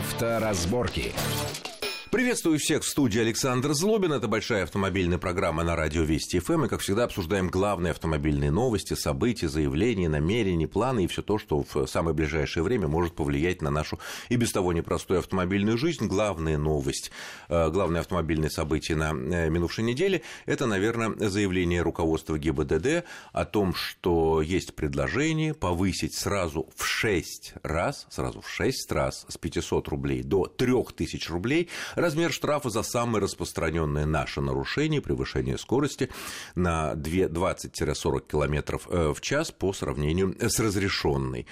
Авторазборки. Приветствую всех в студии Александр Злобин. Это большая автомобильная программа на радио Вести ФМ. И, как всегда, обсуждаем главные автомобильные новости, события, заявления, намерения, планы и все то, что в самое ближайшее время может повлиять на нашу и без того непростую автомобильную жизнь. Главная новость, э, главное автомобильное событие на э, минувшей неделе – это, наверное, заявление руководства ГИБДД о том, что есть предложение повысить сразу в 6 раз, сразу в 6 раз с 500 рублей до 3000 рублей – Размер штрафа за самое распространенное наше нарушение превышение скорости на 20-40 км э, в час по сравнению с разрешенной.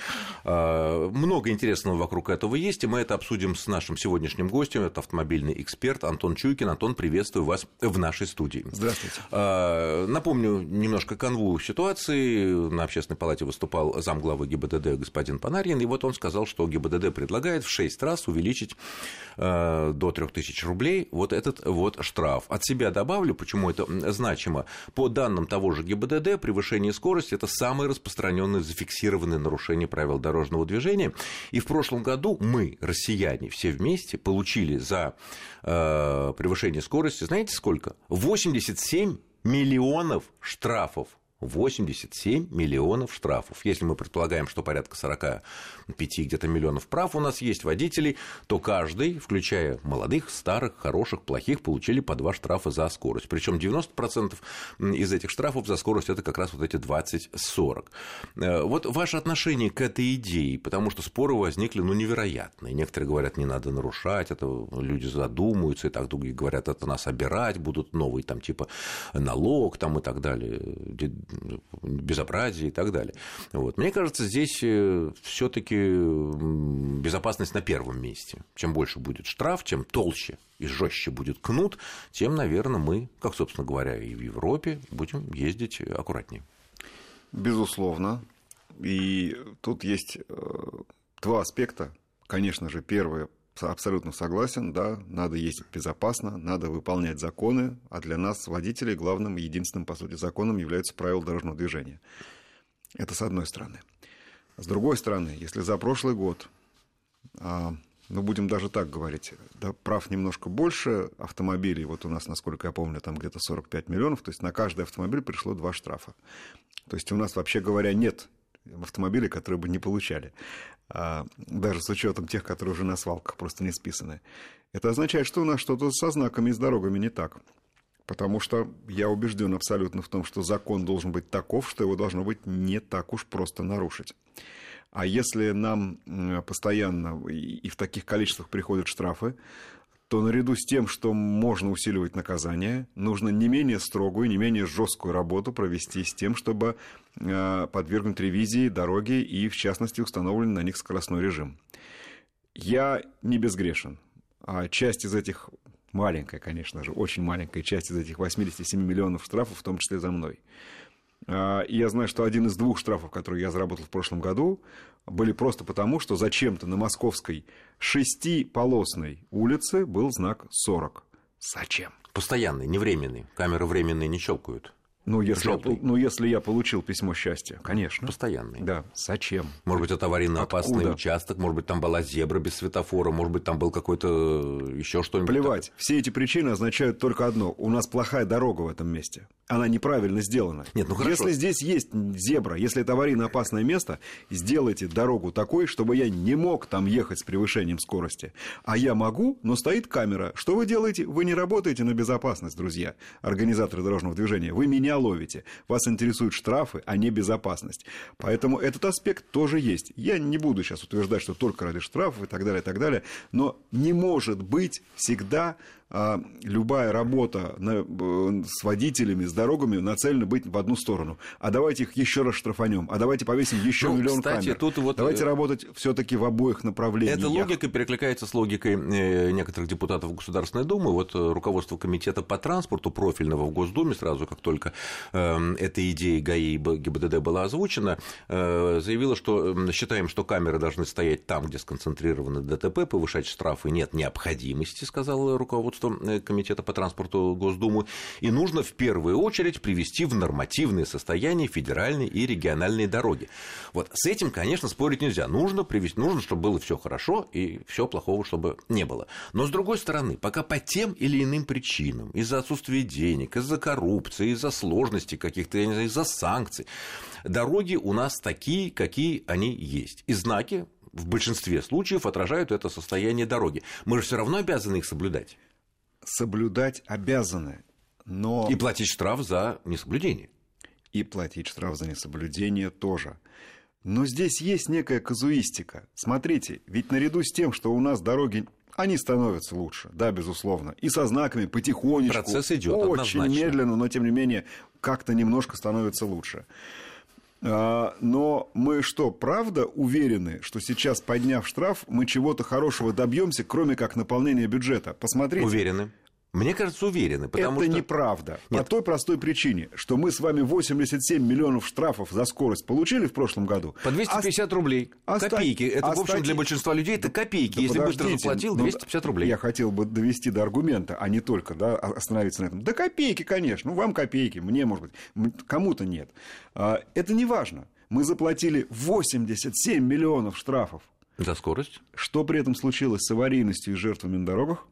А, много интересного вокруг этого есть, и мы это обсудим с нашим сегодняшним гостем. Это автомобильный эксперт Антон Чуйкин. Антон, приветствую вас в нашей студии. Здравствуйте. А, напомню немножко канву ситуации. На общественной палате выступал замглавы ГИБДД господин Панарин, и вот он сказал, что ГИБДД предлагает в 6 раз увеличить э, до 3000 тысяч рублей вот этот вот штраф. От себя добавлю, почему это значимо. По данным того же ГИБДД, превышение скорости – это самое распространенное зафиксированное нарушение правил дорожного движения. И в прошлом году мы, россияне, все вместе получили за э, превышение скорости, знаете сколько? 87 миллионов штрафов 87 миллионов штрафов. Если мы предполагаем, что порядка 45 где-то миллионов прав у нас есть водителей, то каждый, включая молодых, старых, хороших, плохих, получили по два штрафа за скорость. Причем 90% из этих штрафов за скорость это как раз вот эти 20-40. Э, вот ваше отношение к этой идее, потому что споры возникли ну, невероятные. Некоторые говорят, не надо нарушать, это люди задумаются, и так другие говорят, это нас обирать будут, новый там типа налог там и так далее безобразие и так далее. Вот. Мне кажется, здесь э, все-таки безопасность на первом месте. Чем больше будет штраф, чем толще и жестче будет кнут, тем, наверное, мы, как, собственно говоря, и в Европе, будем ездить аккуратнее. Безусловно. И тут есть э, два аспекта. Конечно же, первое абсолютно согласен, да, надо ездить безопасно, надо выполнять законы, а для нас, водителей, главным и единственным, по сути, законом являются правила дорожного движения. Это с одной стороны. С другой стороны, если за прошлый год, а, ну, будем даже так говорить, да, прав немножко больше автомобилей, вот у нас, насколько я помню, там где-то 45 миллионов, то есть на каждый автомобиль пришло два штрафа. То есть у нас, вообще говоря, нет автомобилей, которые бы не получали. А, даже с учетом тех, которые уже на свалках просто не списаны. Это означает, что у нас что-то со знаками и с дорогами не так. Потому что я убежден абсолютно в том, что закон должен быть таков, что его должно быть не так уж просто нарушить. А если нам постоянно и в таких количествах приходят штрафы, то наряду с тем, что можно усиливать наказание, нужно не менее строгую, не менее жесткую работу провести с тем, чтобы э, подвергнуть ревизии дороги и, в частности, установлен на них скоростной режим. Я не безгрешен. А часть из этих, маленькая, конечно же, очень маленькая часть из этих 87 миллионов штрафов, в том числе за мной. А, и я знаю, что один из двух штрафов, которые я заработал в прошлом году, были просто потому, что зачем-то на московской шестиполосной улице был знак 40. Зачем? Постоянный, не временный. Камеры временные не щелкают. Ну если, я, ну, если я получил письмо счастья, конечно. Постоянный. Да. Зачем? Может быть, это аварийно опасный участок, может быть, там была зебра без светофора, может быть, там был какой-то еще что-нибудь. Плевать. Все эти причины означают только одно. У нас плохая дорога в этом месте она неправильно сделана. Нет, ну хорошо. Если здесь есть зебра, если это аварийно опасное место, сделайте дорогу такой, чтобы я не мог там ехать с превышением скорости. А я могу, но стоит камера. Что вы делаете? Вы не работаете на безопасность, друзья, организаторы дорожного движения. Вы меня ловите. Вас интересуют штрафы, а не безопасность. Поэтому этот аспект тоже есть. Я не буду сейчас утверждать, что только ради штрафов и так далее, и так далее. Но не может быть всегда любая работа на, э, с водителями, с дорогами нацелена быть в одну сторону. А давайте их еще раз штрафанем, а давайте повесим еще ну, миллион кстати, камер. Тут вот... Давайте э, работать все-таки в обоих направлениях. Эта логика перекликается с логикой э, некоторых депутатов Государственной Думы. Вот руководство комитета по транспорту профильного в Госдуме сразу, как только э, эта идея ГАИ и ГИБДД была озвучена, э, заявила, что считаем, что камеры должны стоять там, где сконцентрированы ДТП, повышать штрафы нет необходимости, сказал руководство э, Комитета по транспорту Госдумы, и нужно в первую очередь привести в нормативное состояние федеральные и региональные дороги. Вот с этим, конечно, спорить нельзя. Нужно привести, нужно, чтобы было все хорошо и все плохого, чтобы не было. Но с другой стороны, пока по тем или иным причинам, из-за отсутствия денег, из-за коррупции, из-за сложностей каких-то, из-за санкций, дороги у нас такие, какие они есть. И знаки в большинстве случаев отражают это состояние дороги. Мы же все равно обязаны их соблюдать. Соблюдать обязаны, но... И платить штраф за несоблюдение. И платить штраф за несоблюдение тоже. Но здесь есть некая казуистика. Смотрите, ведь наряду с тем, что у нас дороги они становятся лучше, да, безусловно. И со знаками потихонечку. Процесс идет Очень однозначно. медленно, но тем не менее как-то немножко становится лучше. А, но мы что, правда уверены, что сейчас, подняв штраф, мы чего-то хорошего добьемся, кроме как наполнения бюджета? Посмотрите. Уверены. Мне кажется, уверены. Потому Это что... неправда. Нет. По той простой причине, что мы с вами 87 миллионов штрафов за скорость получили в прошлом году. По 250 рублей. а ста- Копейки. Это, а в общем, для большинства людей это копейки. Да Если быстро заплатил, ну, 250 рублей. Я хотел бы довести до аргумента, а не только да, остановиться на этом. Да копейки, конечно. Ну, вам копейки, мне, может быть, кому-то нет. А, Это не важно. Мы заплатили 87 миллионов штрафов. За скорость Что при этом случилось с аварийностью и жертвами на дорогах?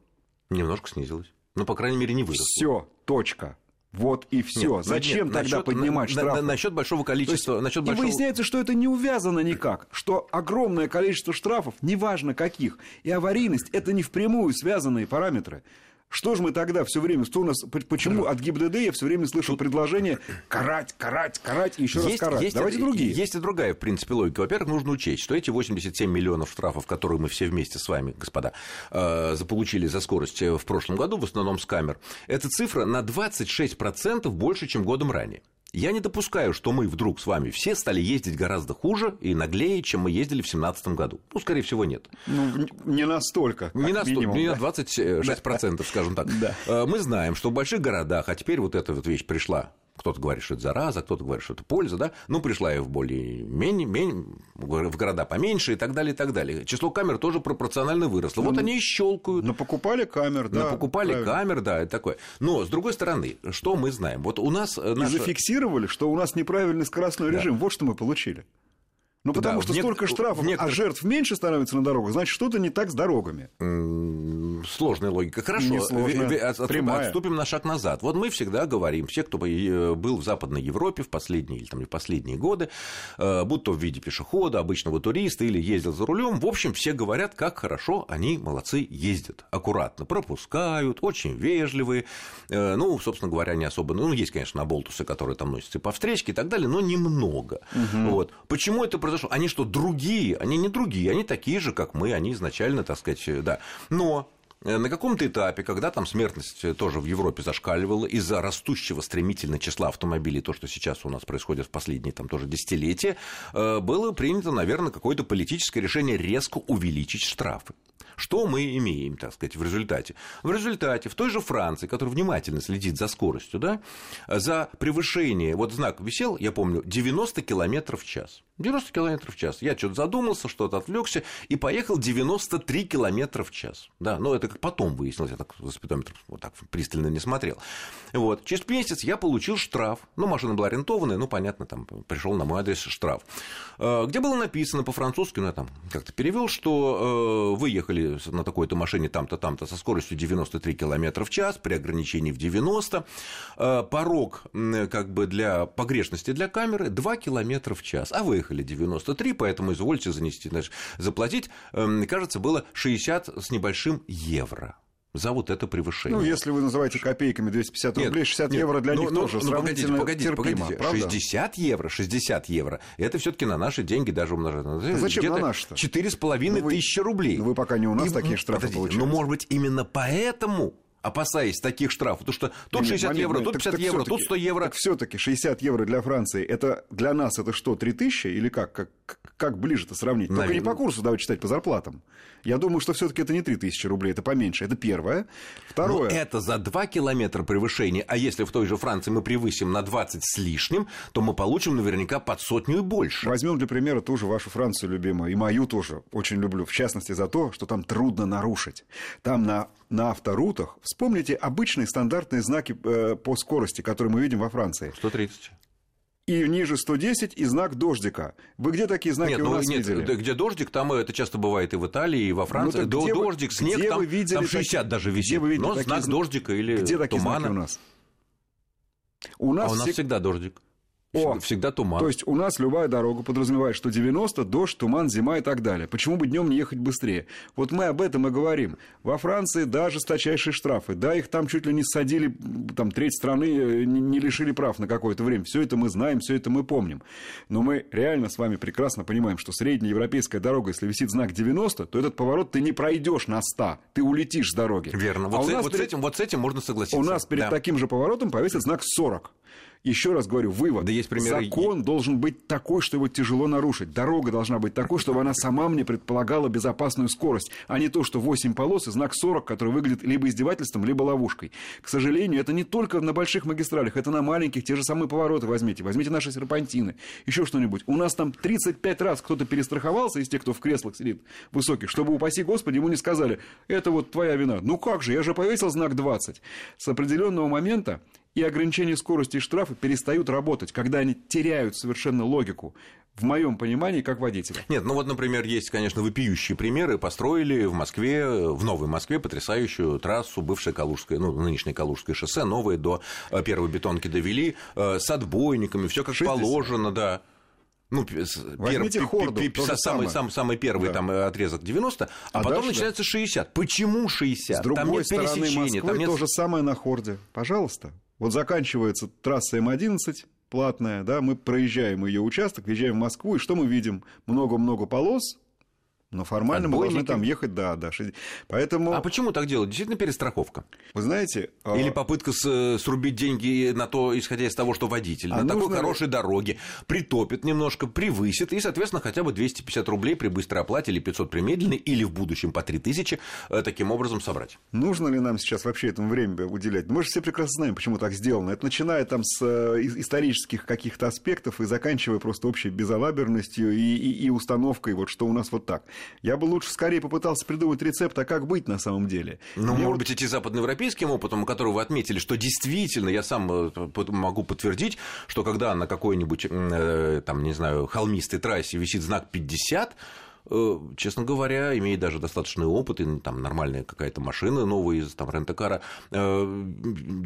немножко снизилась. Ну, по крайней мере, не выросла. Все, точка. Вот и все. Нет, Зачем нет, тогда насчет- поднимать на- штрафы? на- насчет большого То есть, количества. насчет И большого... выясняется, что это не увязано никак, что огромное количество штрафов, неважно каких, и аварийность это не впрямую связанные параметры. Что же мы тогда все время, что у нас, почему от ГИБДД я все время слышу предложение карать, карать, карать и еще раз Есть, карать. есть Давайте и- другие. Есть и другая, в принципе, логика. Во-первых, нужно учесть, что эти 87 миллионов штрафов, которые мы все вместе с вами, господа, э, заполучили за скорость э, в прошлом году, в основном с камер, это цифра на 26% больше, чем годом ранее. Я не допускаю, что мы вдруг с вами все стали ездить гораздо хуже и наглее, чем мы ездили в 2017 году. Ну, скорее всего, нет. Ну, не настолько. Не как на, сто- минимум, не да. на 26%, скажем так. Да. Э, Мы знаем, что в больших городах, а теперь вот эта вот вещь пришла, кто-то говорит, что это зараза, кто-то говорит, что это польза, да, ну, пришла и в более менее, менее, в города поменьше и так далее, и так далее. Число камер тоже пропорционально выросло. Вот Ну, они и щелкают. Но покупали камер, да. покупали правильно. камер, да, это такое. Но, с другой стороны, что мы знаем? Вот у нас... э, И наша- зафиксировали, что у нас неправильный скоростной Да. режим. Вот что мы получили. Ну, потому Да, что нек- столько штрафов, в некоторых- а жертв меньше становится на дорогах, значит, что-то не так с дорогами. Сложная логика. Хорошо, Не сложная, от- прямая. отступим на шаг назад. Вот мы всегда говорим, все, кто э, был в Западной Европе в последние или там, в последние годы, э, будь то в виде пешехода, обычного туриста или ездил за рулем, в общем, все говорят, как хорошо они, молодцы, ездят. Аккуратно пропускают, очень вежливые. Э, Ну, собственно говоря, не особо... Ну, есть, конечно, наболтусы, которые там носятся по встречке и так далее, но немного. Вот. Почему это произошло? Они что, другие? Они не другие, они такие же, как мы, они изначально, так сказать, э, да. Но э, на каком-то этапе, когда там смертность э, тоже в Европе зашкаливала из-за растущего стремительно числа автомобилей, то, что сейчас у нас происходит в последние там тоже десятилетия, было принято, наверное, какое-то политическое решение резко увеличить штрафы. Что мы имеем, так сказать, в результате? В результате в той же Франции, которая внимательно следит за скоростью, да, за превышение, вот знак висел, я помню, 90 километров в час. 90 километров в час. Я что-то задумался, что-то отвлекся и поехал 93 километра в час. Да, но это как потом выяснилось, я так за спидометром вот так пристально не смотрел. Вот. Через месяц я получил штраф. Ну, машина была арендованная, ну, понятно, там пришел на мой адрес штраф. Э, Где было написано по-французски, ну, я там как-то перевел, что э, вы ехали на такой-то машине там-то, там-то со скоростью 93 километра в час при ограничении в 90. Э, Порог как бы для погрешности для камеры 2 километра в час. А выехали 93, поэтому извольте занести, значит, заплатить, эм, кажется, было 60 с небольшим евро за вот это превышение. Ну, если вы называете копейками 250 Нет, рублей, 60 нет, евро для ну, них ну, тоже ну, сравнительно погодите, погодите, терпимо, погодите. правда? 60 евро, 60 евро, это все таки на наши деньги даже умножено. зачем Где-то на наши-то? 4,5 Ну, тысячи рублей. ну, вы пока не у нас такие штрафы подождите, получаете. Ну, может быть, именно поэтому опасаясь таких штрафов, потому что тут Нет, 60 момент, евро, момент. тут Так- 50 так евро, всё-таки- тут 100 евро. Так все-таки 60 евро для Франции, это для нас это что, 3000 или как? как как ближе-то сравнить? Только не по курсу давай читать, по зарплатам. Я думаю, что все-таки это не 3000 рублей, это поменьше. Это первое. Второе. Но это за 2 километра превышения. А если в той же Франции мы превысим на 20 с лишним, то мы получим наверняка под сотню и больше. Возьмем для примера ту же вашу Францию любимую. И мою тоже очень люблю. В частности, за то, что там трудно нарушить. Там на, на авторутах, вспомните обычные стандартные знаки э, по скорости, которые мы видим во Франции. 130 и ниже 110 и знак дождика. Вы где такие знаки нет, у ну, нас нет, видели? Где дождик, там это часто бывает и в Италии, и во Франции. Ну, До, дождик, вы, снег, где там, вы видели там 60 такие, даже висит. Где вы видели Но такие, знак дождика или где такие тумана. знаки у нас? У нас, а у нас всег... всегда дождик. О, всегда туман. То есть у нас любая дорога подразумевает, что 90, дождь, туман, зима и так далее. Почему бы днем не ехать быстрее? Вот мы об этом и говорим. Во Франции даже жесточайшие штрафы. Да, их там чуть ли не садили, там треть страны э, не лишили прав на какое-то время. Все это мы знаем, все это мы помним. Но мы реально с вами прекрасно понимаем, что средняя европейская дорога, если висит знак 90, то этот поворот ты не пройдешь на 100, ты улетишь с дороги. Верно. Вот, а с, вот, перед... с, этим, вот с этим можно согласиться. У нас перед да. таким же поворотом повесит знак 40 еще раз говорю, вывод. Да есть примеры... Закон должен быть такой, что его тяжело нарушить. Дорога должна быть такой, чтобы она сама мне предполагала безопасную скорость, а не то, что 8 полос и знак 40, который выглядит либо издевательством, либо ловушкой. К сожалению, это не только на больших магистралях, это на маленьких, те же самые повороты возьмите. Возьмите наши серпантины, еще что-нибудь. У нас там 35 раз кто-то перестраховался из тех, кто в креслах сидит высоких, чтобы, упаси Господи, ему не сказали, это вот твоя вина. Ну как же, я же повесил знак 20. С определенного момента и ограничения скорости и штрафы перестают работать, когда они теряют совершенно логику в моем понимании, как водителя. Нет, ну вот, например, есть, конечно, вопиющие примеры. Построили в Москве, в Новой Москве, потрясающую трассу, бывшее Калужское, ну, нынешнее Калужское шоссе, новое до э, первой бетонки довели, э, с отбойниками, все как 60. положено, да. Ну, Возьмите пер, хорду, пер, пер, самый, самый, самый первый да. там э, отрезок 90, а, а потом дальше, начинается 60. Почему 60? С другой там нет стороны Москвы там нет... то же самое на хорде. Пожалуйста. Вот заканчивается трасса М11, платная, да, мы проезжаем ее участок, въезжаем в Москву, и что мы видим? Много-много полос, но формально Отбойники. мы должны там ехать, да, да. Поэтому... А почему так делать? Действительно перестраховка? Вы знаете... А Или попытка с, срубить деньги на то, исходя из того, что водитель а на такой хорошей дороге притопит немножко, превысит, и, соответственно, хотя бы 250 рублей при быстрой оплате или 500 при медленной, или в будущем по 3000 э, таким образом собрать. Нужно ли нам сейчас вообще этому время уделять? Мы же все прекрасно знаем, почему так сделано. Это начиная там с э, исторических каких-то аспектов и заканчивая просто общей безалаберностью и, и, и установкой, вот что у нас вот так. Я бы лучше скорее попытался придумать рецепт, а как быть на самом деле. Ну, Мне может быть, идти западноевропейским опытом, который вы отметили, что действительно, я сам э, могу подтвердить, что когда на какой-нибудь, э, там, не знаю, холмистой трассе висит знак 50, Э, честно говоря, имея даже достаточный опыт, и там нормальная какая-то машина новая из там, рентакара, э,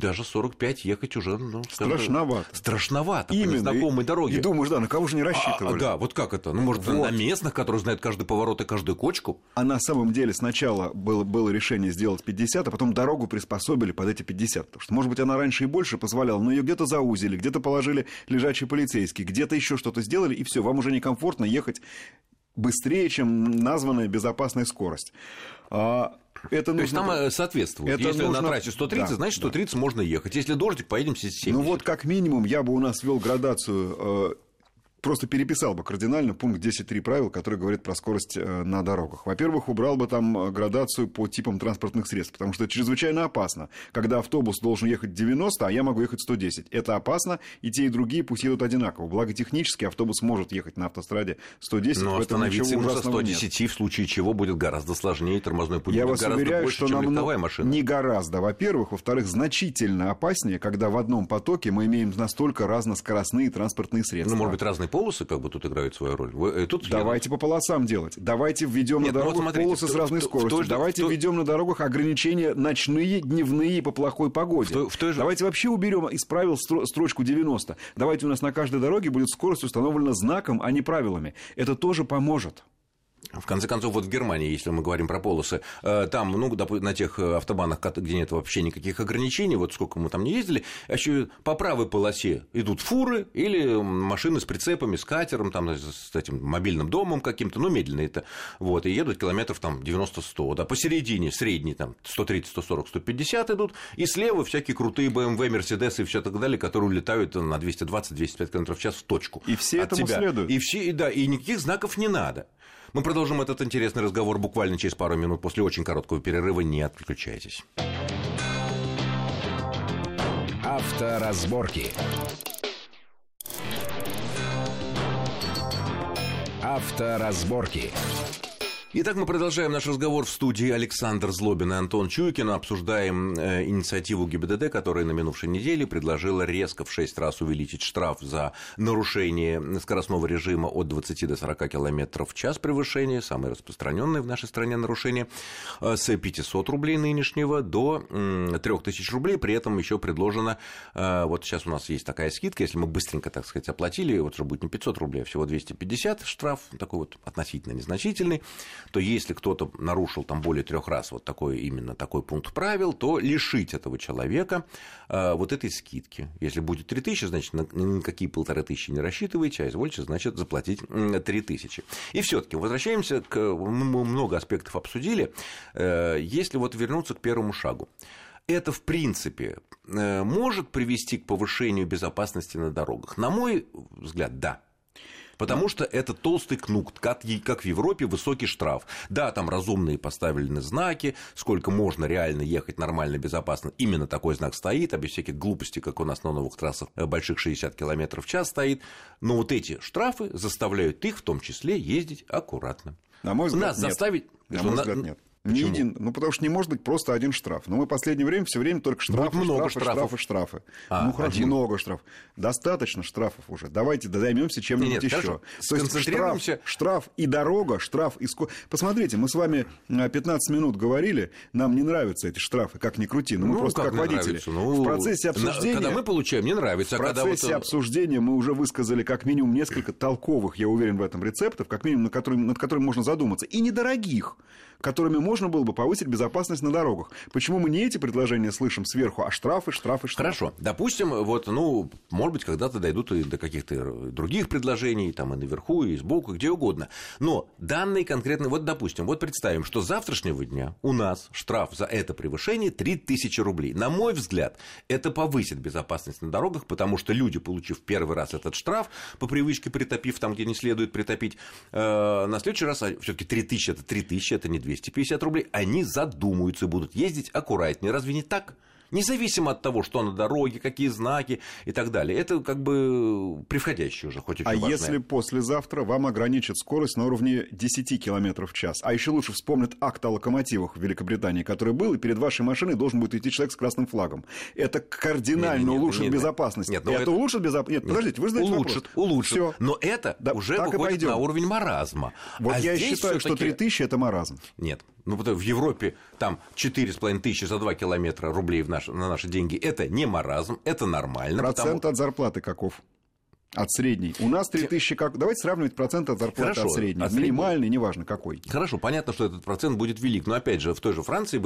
даже 45 ехать уже... Ну, страшновато. Страшновато Именно. по незнакомой дороге. И думаешь, да, на кого же не рассчитывали? А, да, вот как это? Ну, может, вот. на местных, которые знают каждый поворот и каждую кочку? А на самом деле сначала было, было решение сделать 50, а потом дорогу приспособили под эти 50. Потому что, может быть, она раньше и больше позволяла, но ее где-то заузили, где-то положили лежачие полицейские, где-то еще что-то сделали, и все, вам уже некомфортно ехать быстрее, чем названная безопасная скорость. А это нужно... То есть там э, соответствует. Это Если нужно... на трассе 130, да, значит 130 да. можно ехать. Если дождик, поедем 70. Ну вот как минимум я бы у нас ввел градацию э, просто переписал бы кардинально пункт 10.3 правил, который говорит про скорость э, на дорогах. Во-первых, убрал бы там э, градацию по типам транспортных средств, потому что это чрезвычайно опасно, когда автобус должен ехать 90, а я могу ехать 110. Это опасно, и те, и другие пусть едут одинаково. Благо технически автобус может ехать на автостраде 110, Но остановиться ему со 110, нет. в случае чего будет гораздо сложнее, тормозной путь я будет вас гораздо уверяю, больше, что чем легковая машина. Не гораздо, во-первых. Во-вторых, значительно опаснее, когда в одном потоке мы имеем настолько разноскоростные транспортные средства. Ну, может быть, разные полосы как бы тут играют свою роль. Вы, э, тут Давайте едут. по полосам делать. Давайте введем на дорогах ну, вот полосы с разной скоростью. Давайте введем на дорогах ограничения ночные, дневные по плохой погоде. В в той же... Давайте вообще уберем из правил строчку 90. Давайте у нас на каждой дороге будет скорость установлена знаком, а не правилами. Это тоже поможет. В конце концов, вот в Германии, если мы говорим про полосы, э, там, ну, на тех э, автобанах, где нет вообще никаких ограничений, вот сколько мы там не ездили, еще по правой полосе идут фуры или машины с прицепами, с катером, там, с этим мобильным домом каким-то, ну, медленно это, вот, и едут километров там 90-100, да, посередине средний там 130, 140, 150 идут, и слева всякие крутые BMW, Mercedes и все так далее, которые улетают на 220-205 км в час в точку. И все этому тебя. следуют. И все, да, и никаких знаков не надо. Мы продолжим этот интересный разговор буквально через пару минут после очень короткого перерыва. Не отключайтесь. Авторазборки. Авторазборки. Итак, мы продолжаем наш разговор в студии Александр Злобин и Антон Чуйкин. Обсуждаем э, инициативу ГИБДД, которая на минувшей неделе предложила резко в 6 раз увеличить штраф за нарушение скоростного режима от 20 до 40 км в час превышения, самое распространенное в нашей стране нарушение, э, с 500 рублей нынешнего до 3000 рублей. При этом еще предложено, э, вот сейчас у нас есть такая скидка, если мы быстренько, так сказать, оплатили, вот уже будет не 500 рублей, а всего 250 штраф, такой вот относительно незначительный то если кто-то нарушил там более трех раз вот такой именно такой пункт правил, то лишить этого человека э, вот этой скидки. Если будет 3000, значит, на никакие полторы тысячи не рассчитываете, а извольте, значит, заплатить 3000. И все таки возвращаемся к... Мы много аспектов обсудили. Э, если вот вернуться к первому шагу это, в принципе, э, может привести к повышению безопасности на дорогах? На мой взгляд, да. Потому что это толстый кнут, как, как в Европе высокий штраф. Да, там разумные поставлены знаки, сколько можно реально ехать нормально, безопасно. Именно такой знак стоит, а без всяких глупостей, как у нас на новых трассах э, больших 60 км в час стоит. Но вот эти штрафы заставляют их в том числе ездить аккуратно. На мой взгляд, Нас нет. заставить... На мой взгляд, нет. Почему? Не един, ну, потому что не может быть просто один штраф. Но мы в последнее время все время только штрафы, Будет много штрафы, штрафов. штрафы, штрафы. А, ну, хорошо, один. много штрафов. Достаточно штрафов уже. Давайте займемся чем-нибудь еще. Хорошо. То есть штраф, штраф и дорога, штраф и скорость. Посмотрите, мы с вами 15 э, минут говорили, нам не нравятся эти штрафы, как ни крути, но мы ну, просто как, как водители. Ну, в процессе обсуждения... Когда мы получаем, не нравится. В а процессе вот... обсуждения мы уже высказали как минимум несколько толковых, я уверен в этом, рецептов, как минимум, над которыми, над которыми можно задуматься. И недорогих которыми можно было бы повысить безопасность на дорогах. Почему мы не эти предложения слышим сверху, а штрафы, штрафы, штрафы? Хорошо. Допустим, вот, ну, может быть, когда-то дойдут и до каких-то других предложений, там и наверху, и сбоку, где угодно. Но данные конкретно, вот, допустим, вот представим, что завтрашнего дня у нас штраф за это превышение 3000 рублей. На мой взгляд, это повысит безопасность на дорогах, потому что люди, получив первый раз этот штраф, по привычке притопив там, где не следует притопить, э, на следующий раз, а все-таки 3000 это 3000, это не 250 рублей, они задумаются будут ездить аккуратнее. Разве не так? Независимо от того, что на дороге, какие знаки и так далее. Это как бы превходящее уже, хоть и А важное. если послезавтра вам ограничат скорость на уровне 10 км в час, а еще лучше вспомнят акт о локомотивах в Великобритании, который был, и перед вашей машиной должен будет идти человек с красным флагом. Это кардинально нет, нет, улучшит нет, безопасность. Нет, это, это улучшит безопасность? Нет, подождите, вы задаете улучшит, вопрос. Улучшит, Всё. Но это да, уже выходит на уровень маразма. Вот а я считаю, что 3000 – это маразм. Нет, ну, в Европе там 4,5 тысячи за 2 километра рублей в наш, на наши деньги. Это не маразм, это нормально. Процент потому... от зарплаты каков? От средней. У нас 3000 как... Давайте сравнивать процент от зарплаты Хорошо, от средней. От Минимальный, неважно какой. Хорошо, понятно, что этот процент будет велик. Но опять же, в той же Франции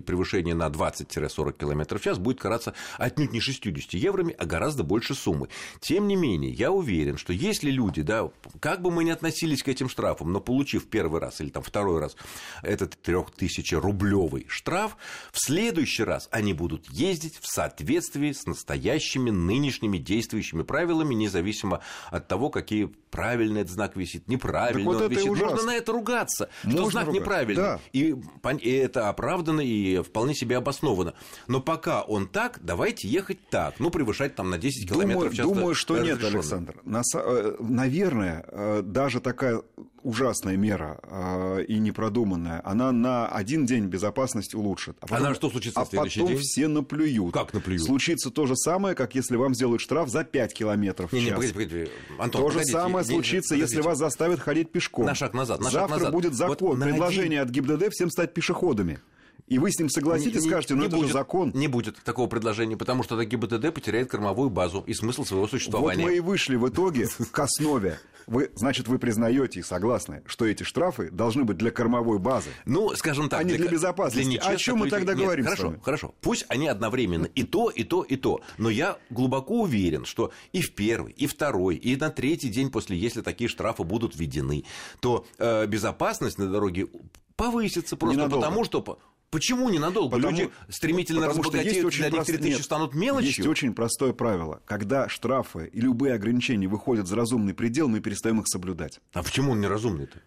превышение на 20-40 км в час будет караться отнюдь не 60 евроми, а гораздо больше суммы. Тем не менее, я уверен, что если люди, да, как бы мы ни относились к этим штрафам, но получив первый раз или там второй раз этот 3000 рублевый штраф, в следующий раз они будут ездить в соответствии с настоящими нынешними действующими правилами, независимо независимо от того, какие правильно этот знак висит, неправильно вот он висит. Можно на это ругаться, Можно что знак ругать. неправильный. Да. И, и это оправдано и вполне себе обосновано. Но пока он так, давайте ехать так. Ну, превышать там на 10 километров думаю, в час. Думаю, что нет, Александр. Э, наверное, э, даже такая ужасная мера э, и непродуманная, она на один день безопасность улучшит. А потом, она что случится а следующий потом день? все наплюют. Как наплюют? Случится то же самое, как если вам сделают штраф за 5 километров в не, час. Не, погодите, погодите. Антон, то погодите, же самое случится, подождите. если вас заставят ходить пешком. На шаг назад. На Завтра шаг назад. будет закон, вот предложение один... от ГИБДД всем стать пешеходами. И вы с ним согласитесь, Не- скажете, ну это будет, же закон. Не будет такого предложения, потому что тогда ГИБДД потеряет кормовую базу и смысл своего Вот существования. мы и вышли в итоге к основе. Вы, значит, вы признаете и согласны, что эти штрафы должны быть для кормовой базы. Ну, скажем так, А не для безопасности. для О чем мы тогда Нет, говорим Хорошо, хорошо. Пусть они одновременно и то, и то, и то. Но я глубоко уверен, что и в первый, и второй, и на третий день после, если такие штрафы будут введены, то э, безопасность на дороге повысится просто Ненадолго. потому, что... по- Почему ненадолго? Потому- Люди стремительно потому что разбогатеют, очень для них прост- 3000 нет, станут мелочью. Есть очень простое правило. Когда штрафы и любые ограничения выходят за разумный предел, мы перестаем их соблюдать. А почему он неразумный-то?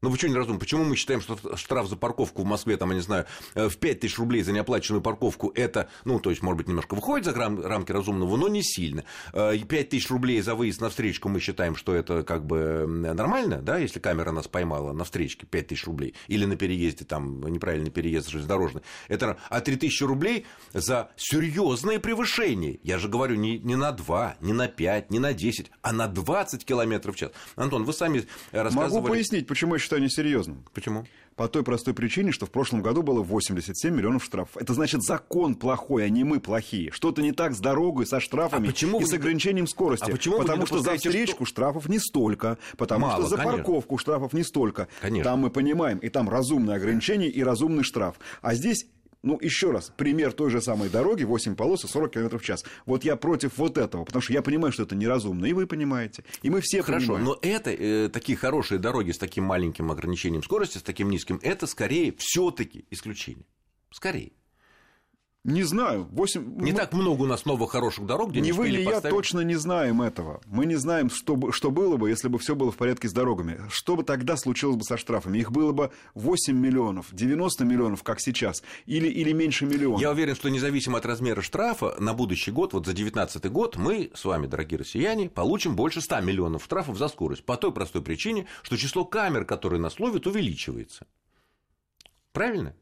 Ну, почему неразумный? Почему мы считаем, что штраф за парковку в Москве, там, я не знаю, э, в 5 тысяч рублей за неоплаченную парковку, это, ну, то есть, может быть, немножко выходит за рам- рамки разумного, но не сильно. Э, и 5 тысяч рублей за выезд на встречку мы считаем, что это как бы нормально, да, если камера нас поймала на встречке 5 тысяч рублей, или на переезде, там, неправильный переезд железнодорожный. Это, а 3 тысячи рублей за серьезное превышение. Я же говорю, не, не на 2, не на 5, не на 10, а на 20 километров в час. Антон, вы сами э, рассказывали... Могу пояснить, почему я считаю несерьезным. Почему? По той простой причине, что в прошлом году было 87 миллионов штрафов. Это значит, закон плохой, а не мы плохие. Что-то не так с дорогой, со штрафами А почему и вы с ограничением скорости. А почему потому что за встречку штрафов не столько, потому Мало, что за конечно. парковку штрафов не столько. Конечно. Там мы понимаем, и там разумное ограничение и разумный штраф. А здесь ну, еще раз, пример той же самой дороги, 8 полос и 40 км в час. Вот я против вот этого, потому что я понимаю, что это неразумно, и вы понимаете, и мы все Хорошо, понимаем. но это, э, такие хорошие дороги с таким маленьким ограничением скорости, с таким низким, это скорее все-таки исключение. Скорее. Не знаю, 8... Не так много у нас новых хороших дорог, где Не вы успели ли я поставить- точно не знаем этого. Мы не знаем, что, что было бы, если бы все было в порядке с дорогами. Что бы тогда случилось бы со штрафами? Их было бы 8 миллионов, 90 миллионов, как сейчас, или, или меньше миллиона. Я уверен, что независимо от размера штрафа, на будущий год, вот за 2019 год, мы с вами, дорогие россияне, получим больше 100 миллионов штрафов за скорость. По той простой причине, что число камер, которые нас ловят, увеличивается. Правильно?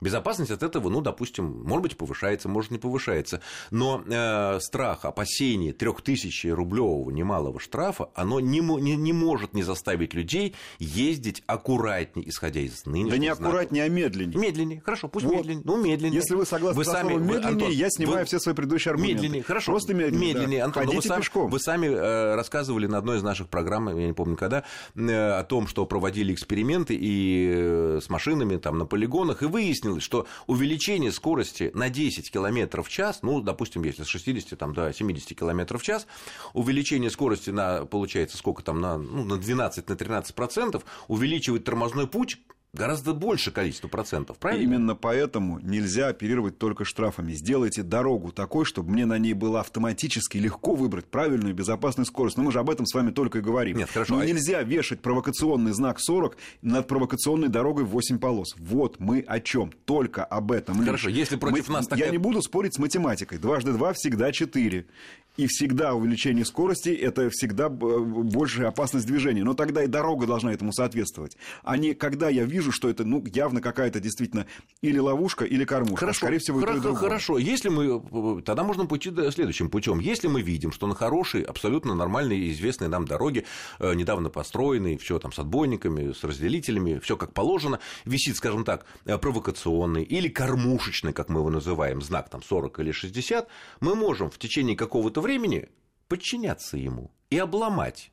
Безопасность от этого, ну, допустим, может быть, повышается, может, не повышается. Но э, страх, опасение 3000 рублевого немалого штрафа, оно не, не, не может не заставить людей ездить аккуратнее, исходя из нынешних да не знаков. аккуратнее, а медленнее. Медленнее, хорошо, пусть Вот. медленнее, ну медленнее. Если вы согласны со сами- словом вы, медленнее, Антон, я снимаю вы- все свои предыдущие аргументы. Медленнее, хорошо. Просто медленнее. да. Медленнее, Антон, но Ходите вы, сами, пешком. вы сами э, рассказывали на одной из наших программ, я не помню когда, э, о том, что проводили эксперименты и э, с машинами там, на полигонах, и выяснилось, что увеличение скорости на 10 км в час, ну, допустим, если с 60 там, до 70 км в час, увеличение скорости на, получается, сколько там, на, ну, на 12-13%, процентов, увеличивает тормозной путь гораздо больше количество процентов, правильно? Именно поэтому нельзя оперировать только штрафами. Сделайте дорогу такой, чтобы мне на ней было автоматически легко выбрать правильную и безопасную скорость. Но мы же об этом с вами только и говорим. Нет, хорошо, Но а- нельзя вешать провокационный знак 40 над провокационной дорогой в 8 полос. Вот мы о чем. Только об этом. Хорошо, если против Мы- нас Я такая- не буду спорить с математикой. Дважды два всегда 4. И всегда увеличение скорости – это всегда э, большая опасность движения. Но тогда и дорога должна этому соответствовать. А не когда я вижу, что это ну, явно какая-то действительно или ловушка, или кормушка. Хорошо, Скорее всего, и то, и другое. хорошо. Если мы, тогда можно пойти следующим путем. Если мы видим, что на хорошей, абсолютно нормальной известной нам дороге, э, недавно построенной, все там с отбойниками, с разделителями, все как положено, висит, скажем так, э, провокационный или кормушечный, как мы его называем, знак там 40 или 60, мы можем в течение какого-то времени подчиняться ему и обломать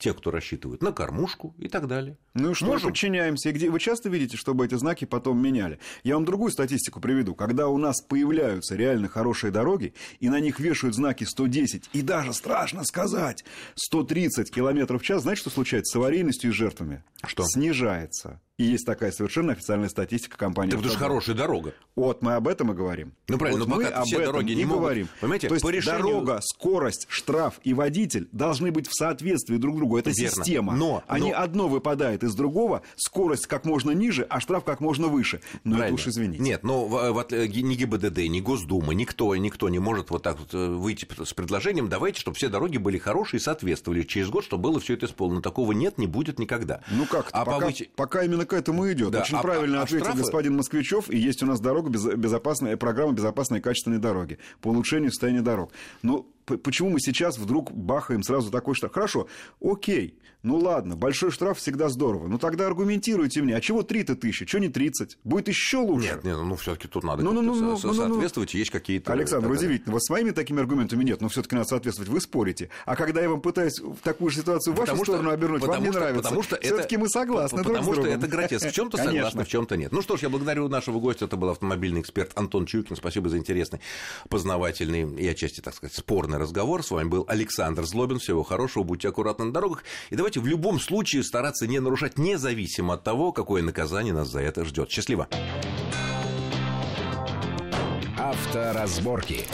тех, кто рассчитывает на кормушку и так далее. Ну и что, Можем? подчиняемся. И где... Вы часто видите, чтобы эти знаки потом меняли? Я вам другую статистику приведу. Когда у нас появляются реально хорошие дороги, и на них вешают знаки 110, и даже, страшно сказать, 130 километров в час, знаете, что случается с аварийностью и жертвами? Что? Снижается. И есть такая совершенно официальная статистика компании. Так это же хорошая дорога. Вот мы об этом и говорим. Ну, правильно, Вот но мы пока об все этом дороги не могут. говорим. Понимаете, То есть по решению- дорога, скорость, штраф и водитель должны быть в соответствии друг другу. Это Верно. система. Но- не но- одно выпадает из другого, скорость как можно ниже, а штраф как можно выше. Ну, это Правильно. уж извините. Нет, но в- в отли- ни ГИБДД, ни Госдума, никто, никто не может вот так вот э, выйти с предложением, давайте, чтобы все дороги были хорошие и соответствовали через год, чтобы было все это исполнено. Такого нет, не будет никогда. Ну как А пока, повыч- пока именно к этому идет. Да, Очень а- правильно а ответил штрафы- господин Москвичев, и есть у нас дорога без- безопасная, программа безопасной и качественной дороги по улучшению состояния дорог. Ну, почему мы сейчас вдруг бахаем сразу такой штраф? Хорошо, окей, ну ладно, большой штраф всегда здорово. Ну тогда аргументируйте мне, а чего 3-то тысячи, что не 30? Будет еще лучше. Нет, нет, ну все-таки тут надо ну, ну, ну, ну, ну, соответствовать, есть какие-то... Александр, так... удивительно, вот с моими такими аргументами нет, но все-таки надо соответствовать, вы спорите. А когда я вам пытаюсь в такую же ситуацию в вашу потому сторону что, обернуть, вам не нравится. Потому что все-таки мы согласны Потому что это гротеск. В чем-то согласны, в чем-то нет. Ну что ж, я благодарю нашего гостя, это был автомобильный эксперт Антон Чуйкин. Спасибо за интересный, познавательный и отчасти, так сказать, спорный разговор. С вами был Александр Злобин. Всего хорошего, будьте аккуратны на дорогах. И давайте в любом случае стараться не нарушать, независимо от того, какое наказание нас за это ждет. Счастливо! Авторазборки.